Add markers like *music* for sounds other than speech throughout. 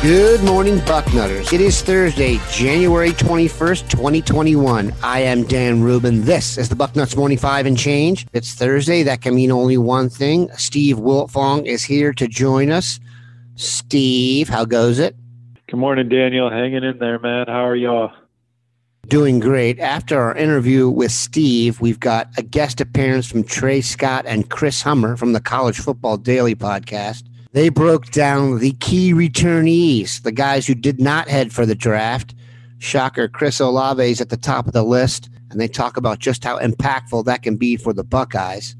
Good morning, Bucknutters. It is Thursday, January 21st, 2021. I am Dan Rubin. This is the Bucknuts Morning Five and Change. It's Thursday. That can mean only one thing. Steve Wiltfong is here to join us. Steve, how goes it? Good morning, Daniel. Hanging in there, man. How are y'all? Doing great. After our interview with Steve, we've got a guest appearance from Trey Scott and Chris Hummer from the College Football Daily podcast. They broke down the key returnees, the guys who did not head for the draft. Shocker, Chris Olave is at the top of the list, and they talk about just how impactful that can be for the Buckeyes.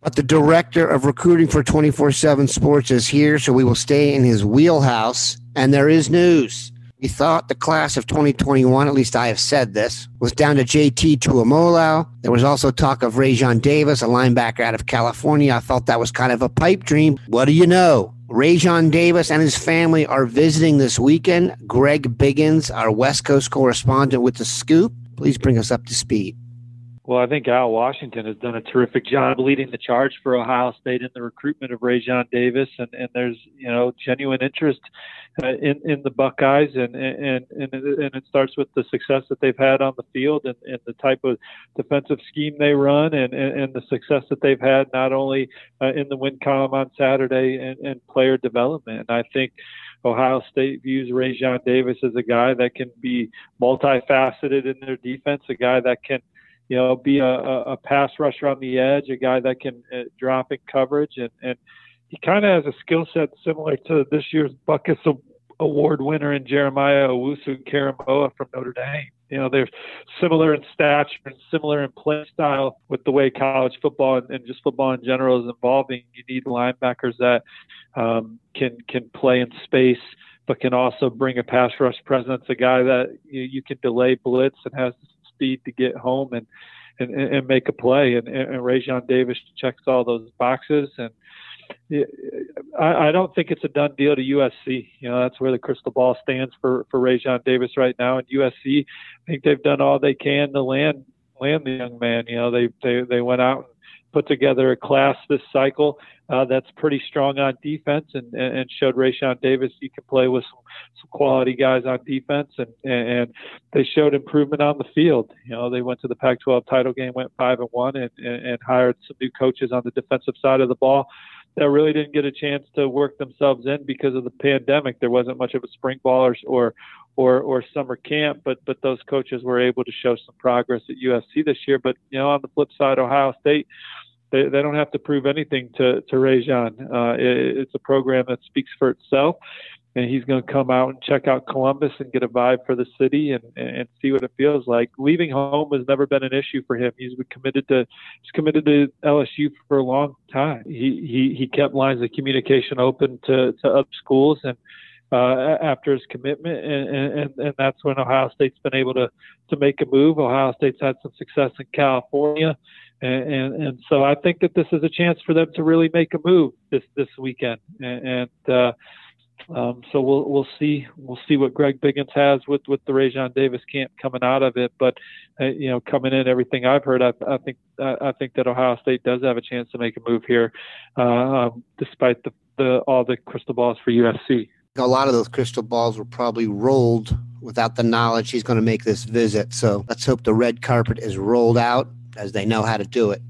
But the director of recruiting for 24 7 Sports is here, so we will stay in his wheelhouse. And there is news. We thought the class of 2021, at least I have said this, was down to JT Tuimoloau. There was also talk of Raesjon Davis, a linebacker out of California. I thought that was kind of a pipe dream. What do you know? Raesjon Davis and his family are visiting this weekend. Greg Biggins, our West Coast correspondent with the Scoop, please bring us up to speed. Well, I think Al Washington has done a terrific job leading the charge for Ohio State in the recruitment of Raesjon Davis, and, and there's you know genuine interest uh, in in the Buckeyes, and and and and it starts with the success that they've had on the field and, and the type of defensive scheme they run, and and, and the success that they've had not only uh, in the win column on Saturday and, and player development. And I think. Ohio State views Raesjon Davis as a guy that can be multifaceted in their defense, a guy that can you know, be a, a pass rusher on the edge, a guy that can uh, drop in coverage, and and he kind of has a skill set similar to this year's Butkus Award winner in Jeremiah Owusu-Koramoah from Notre Dame. You know, they're similar in stature and similar in play style with the way college football and, and just football in general is evolving. You need linebackers that um, can can play in space, but can also bring a pass rush presence. A guy that you, you can delay blitz and has speed to get home and and, and make a play. And, and Raesjon Davis checks all those boxes. And I, I don't think it's a done deal to USC. You know, that's where the crystal ball stands for for Raesjon Davis right now. And USC, I think they've done all they can to land land the young man. You know, they they they went out put together a class this cycle uh, that's pretty strong on defense and, and showed Raesjon Davis you can play with some, some quality guys on defense and, and they showed improvement on the field. You know, they went to the Pac-12 title game, went five and one, and, and hired some new coaches on the defensive side of the ball that really didn't get a chance to work themselves in because of the pandemic. There wasn't much of a spring ball or or or, or summer camp, but but those coaches were able to show some progress at USC this year. But you know, on the flip side, Ohio State they, they don't have to prove anything to to Raesjon. Uh, it, it's a program that speaks for itself, and he's going to come out and check out Columbus and get a vibe for the city and and see what it feels like. Leaving home has never been an issue for him. He's been committed to he's committed to LSU for a long time. He he he kept lines of communication open to to other schools and. Uh, after his commitment, and, and, and that's when Ohio State's been able to to make a move. Ohio State's had some success in California, and, and, and so I think that this is a chance for them to really make a move this this weekend, and, and uh, um, so we'll we'll see we'll see what Greg Biggins has with with the Raesjon Davis camp coming out of it. But uh, you know, coming in, everything I've heard, I, I think I, I think that Ohio State does have a chance to make a move here, uh, um, despite the, the all the crystal balls for USC. A lot of those crystal balls were probably rolled without the knowledge he's going to make this visit. So let's hope the red carpet is rolled out as they know how to do it.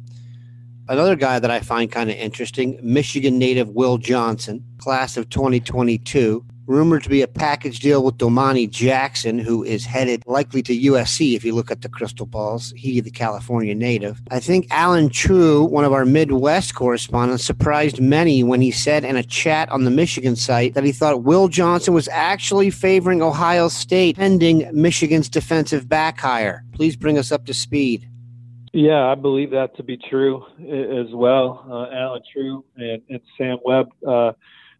Another guy that I find kind of interesting, Michigan native Will Johnson, class of 2022. rumored to be a package deal with Domani Jackson, who is headed likely to USC if you look at the crystal balls. He, the California native. I think Allen Trieu, one of our Midwest correspondents, surprised many when he said in a chat on the Michigan site that he thought Will Johnson was actually favoring Ohio State pending Michigan's defensive back hire. Please bring us up to speed. Yeah, I believe that to be true as well. Uh, Allen Trieu and, and Sam Webb. Uh,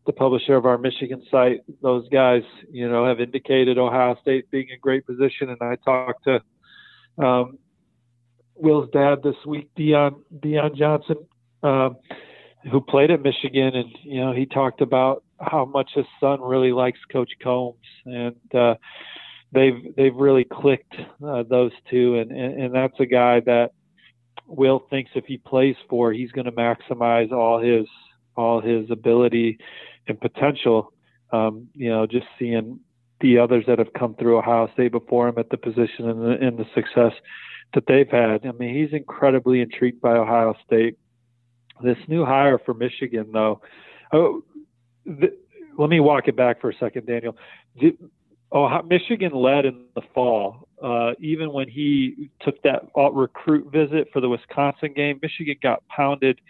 the publisher of our Michigan site, those guys, you know, have indicated Ohio State being in great position. And I talked to um, Will's dad this week, Dion Dion Johnson, um, who played at Michigan, and you know, he talked about how much his son really likes Coach Coombs, and uh, they've they've really clicked uh, those two, and, and and that's a guy that Will thinks if he plays for, he's going to maximize all his all his ability and potential. Um, you know, just seeing the others that have come through Ohio State before him at the position and the, and the success that they've had. I mean, he's incredibly intrigued by Ohio State. This new hire for Michigan, though, oh, the, let me walk it back for a second, Daniel. Oh, Michigan led in the fall. Uh, even when he took that recruit visit for the Wisconsin game, Michigan got pounded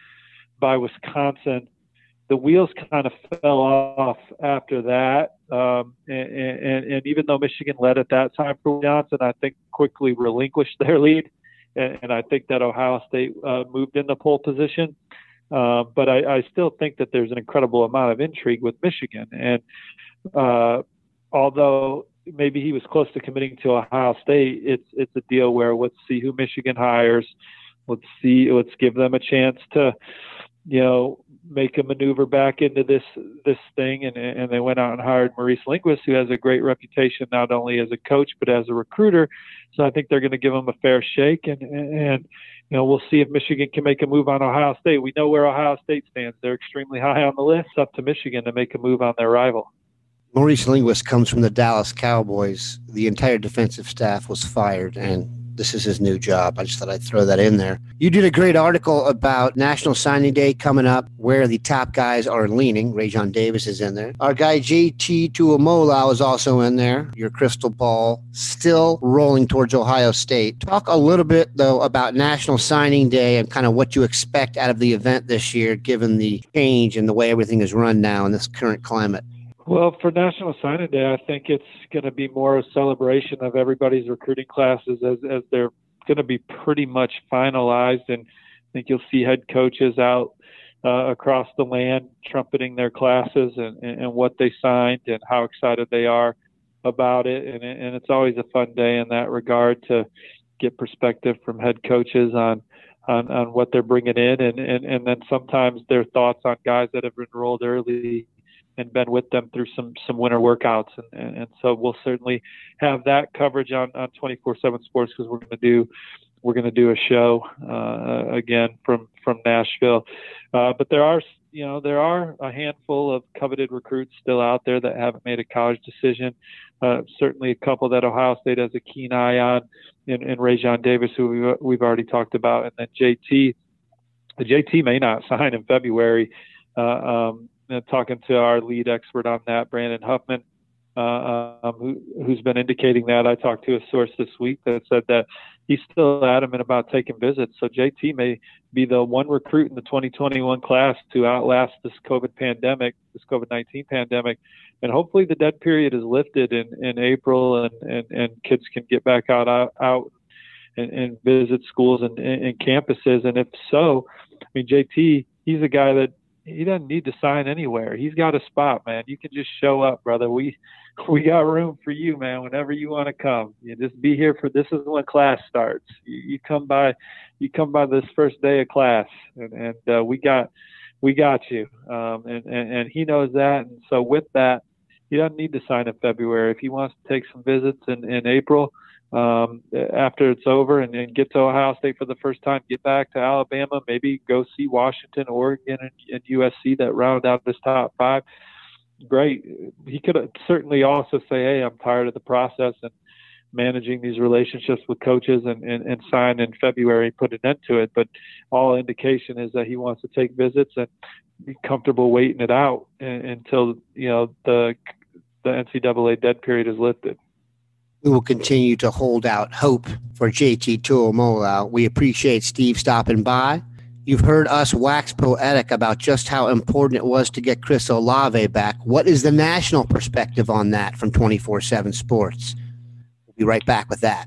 by Wisconsin the wheels kind of fell off after that. Um, and, and, and, even though Michigan led at that time for Johnson, I think quickly relinquished *laughs* their lead. And, and I think that Ohio State uh, moved in the pole position. Uh, but I, I, still think that there's an incredible amount of intrigue with Michigan. And uh, although maybe he was close to committing to Ohio State, it's it's a deal where let's see who Michigan hires. Let's see. Let's give them a chance to, you know, make a maneuver back into this this thing, and and they went out and hired Maurice Linguist, who has a great reputation not only as a coach but as a recruiter. So I think they're going to give him a fair shake, and and you know we'll see if Michigan can make a move on Ohio State. We know where Ohio State stands; they're extremely high on the list. It's up to Michigan to make a move on their rival. Maurice Linguist comes from the Dallas Cowboys. The entire defensive staff was fired, and this is his new job. I just thought I'd throw that in there. You did a great article about National Signing Day coming up, where the top guys are leaning. Raesjon Davis is in there. Our guy JT Tuimoloau is also in there. Your crystal ball still rolling towards Ohio State. Talk a little bit though about National Signing Day and kind of what you expect out of the event this year, given the change and the way everything is run now in this current climate. Well, for National Signing Day, I think it's going to be more a celebration of everybody's recruiting classes as, as they're going to be pretty much finalized. And I think you'll see head coaches out uh, across the land trumpeting their classes and, and, and, what they signed and how excited they are about it. And, and it's always a fun day in that regard to get perspective from head coaches on. On, on what they're bringing in, and, and, and then sometimes their thoughts on guys that have enrolled early and been with them through some some winter workouts. And, and, and so we'll certainly have that coverage on on 24/7 Sports because we're going to do we're going to do a show uh, again from from Nashville. Uh, but there are you know there are a handful of coveted recruits still out there that haven't made a college decision. Uh, certainly a couple that Ohio State has a keen eye on in, in Raesjon Davis who we've, we've already talked about and then JT the JT may not *laughs* sign in February uh, um, uh, talking to our lead expert on that, Brandon Huffman, uh, um, who, has been indicating that. I talked to a source this week that said that he's still adamant about taking visits. So JT may be the one recruit in the 2021 class to outlast this COVID pandemic, this COVID 19 pandemic. And hopefully the dead period is lifted in, in April and, and, and kids can get back out, out, out and, and visit schools and, and campuses. And if so, I mean, JT, he's a guy that he doesn't need to sign anywhere. He's got a spot, man. You can just show up, brother. We *laughs* we got room for you, man. Whenever you want to come, you just be here for. This is when class starts. You, you come by, you come by this first day of class, and, and uh, we got we got you. Um, and, and and he knows that, and so with that, he doesn't need to sign in February. If he wants to take some visits in in April, um, after it's over and, get to Ohio State for the first time, get back to Alabama, maybe go see Washington, Oregon, and, and USC that round out this top five. Great. He could certainly also say, "Hey, I'm tired of the process and managing these relationships with coaches and, and, and sign in February, put an end to it." But all indication is that he wants to take visits and be comfortable waiting it out until you know the the NCAA dead period is lifted. We will continue to hold out hope for JT Tuimoloau. We appreciate Steve stopping by. You've heard us wax poetic about just how important it was to get Chris Olave back. What is the national perspective on that from 24 7 Sports? We'll be right back with that.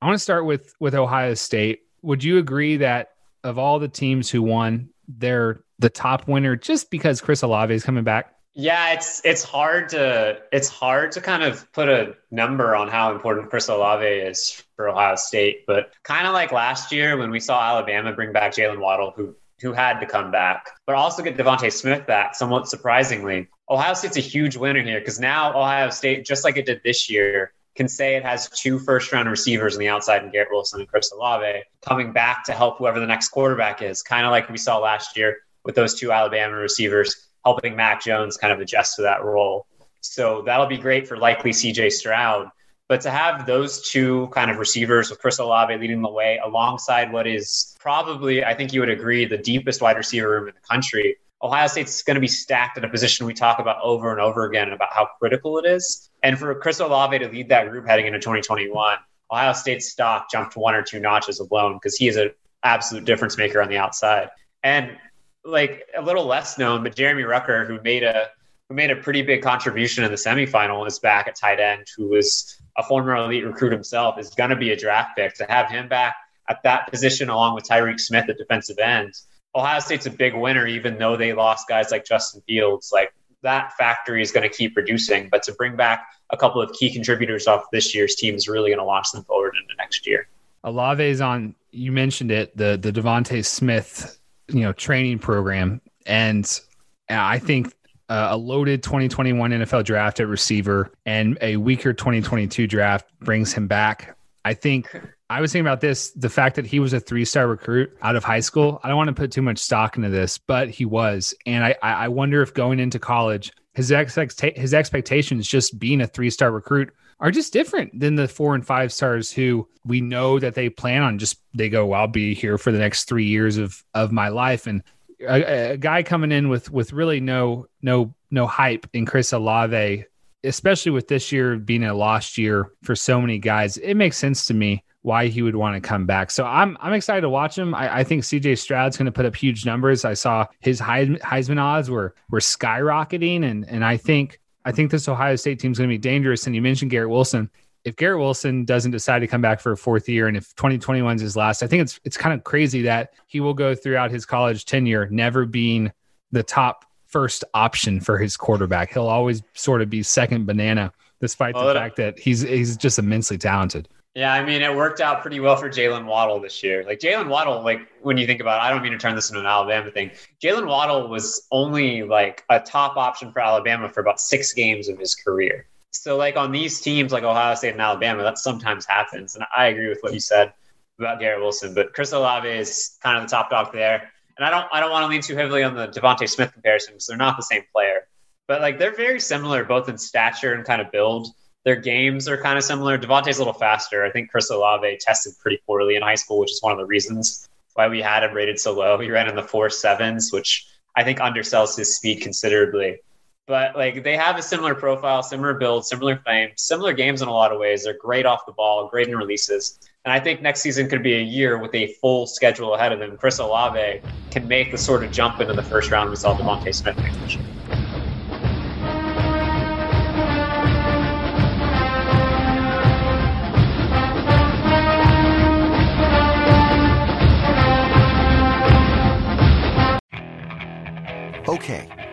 I want to start with with Ohio State. Would you agree that of all the teams who won, they're the top winner just because Chris Olave is coming back? Yeah, it's it's hard to it's hard to kind of put a number on how important Chris Olave is for Ohio State, but kind of like last year when we saw Alabama bring back Jaylen Waddle, who who had to come back, but also get DeVonta Smith back, somewhat surprisingly. Ohio State's a huge winner here because now Ohio State, just like it did this year, can say it has two first round receivers on the outside in Garrett Wilson and Chris Olave coming back to help whoever the next quarterback is, kind of like we saw last year with those two Alabama receivers helping Mac Jones kind of adjust to that role. So that'll be great for likely CJ Stroud. But to have those two kind of receivers with Chris Olave leading the way alongside what is probably, I think you would agree, the deepest wide receiver room in the country, Ohio State's going to be stacked in a position we talk about over and over again about how critical it is. And for Chris Olave to lead that group heading into 2021, Ohio State's stock jumped one or two notches alone because he is an absolute difference maker on the outside. And like a little less known, but Jeremy Ruckert, who made a who made a pretty big contribution in the semifinal, is back at tight end, who was a former elite recruit himself, is going to be a draft pick. To have him back at that position along with Tyreke Smith at defensive end Ohio State's a big winner, even though they lost guys like Justin Fields. Like that factory is going to keep producing, but to bring back a couple of key contributors off this year's team is really going to launch them forward into next year. Olave's on. You mentioned it, the the DeVonta Smith, you know, training program, and I think uh, a loaded 2021 NFL draft at receiver and a weaker 2022 draft brings him back. I think I was thinking about this the fact that he was a three star recruit out of high school. I don't want to put too much stock into this, but he was. And I, I wonder if going into college, his, expect, his expectations just being a three star recruit are just different than the four and five stars who we know that they plan on just, they go, well, I'll be here for the next three years of, of my life. And a, a guy coming in with, with really no, no, no hype in Chris Olave, especially with this year being a lost year for so many guys, it makes sense to me why he would want to come back. So I'm I'm excited to watch him. I, I think CJ Stroud's going to put up huge numbers. I saw his Heisman odds were were skyrocketing, and and I think I think this Ohio State team is going to be dangerous. And you mentioned Garrett Wilson. If Garrett Wilson doesn't decide to come back for a fourth year, and if 2021 is his last, I think it's it's kind of crazy that he will go throughout his college tenure never being the top first option for his quarterback. He'll always sort of be second banana, despite the fact that he's he's just immensely talented. Yeah, I mean, it worked out pretty well for Jaylen Waddle this year. Like Jaylen Waddle, like when you think about it, I don't mean to turn this into an Alabama thing. Jaylen Waddle was only like a top option for Alabama for about six games of his career. So, like on these teams like Ohio State and Alabama, that sometimes happens. And I agree with what you said about Garrett Wilson, but Chris Olave is kind of the top dog there. And I don't, I don't want to lean too heavily on the DeVonta Smith comparison because they're not the same player, but like they're very similar both in stature and kind of build. Their games are kind of similar. DeVonta's a little faster. I think Chris Olave tested pretty poorly in high school, which is one of the reasons why we had him rated so low. He ran in the four sevens, which I think undersells his speed considerably. But like they have a similar profile, similar build, similar frame, similar games in a lot of ways. They're great off the ball, great in releases. And I think next season could be a year with a full schedule ahead of them. Chris Olave can make the sort of jump into the first round we saw DeVonta Smith make Okay,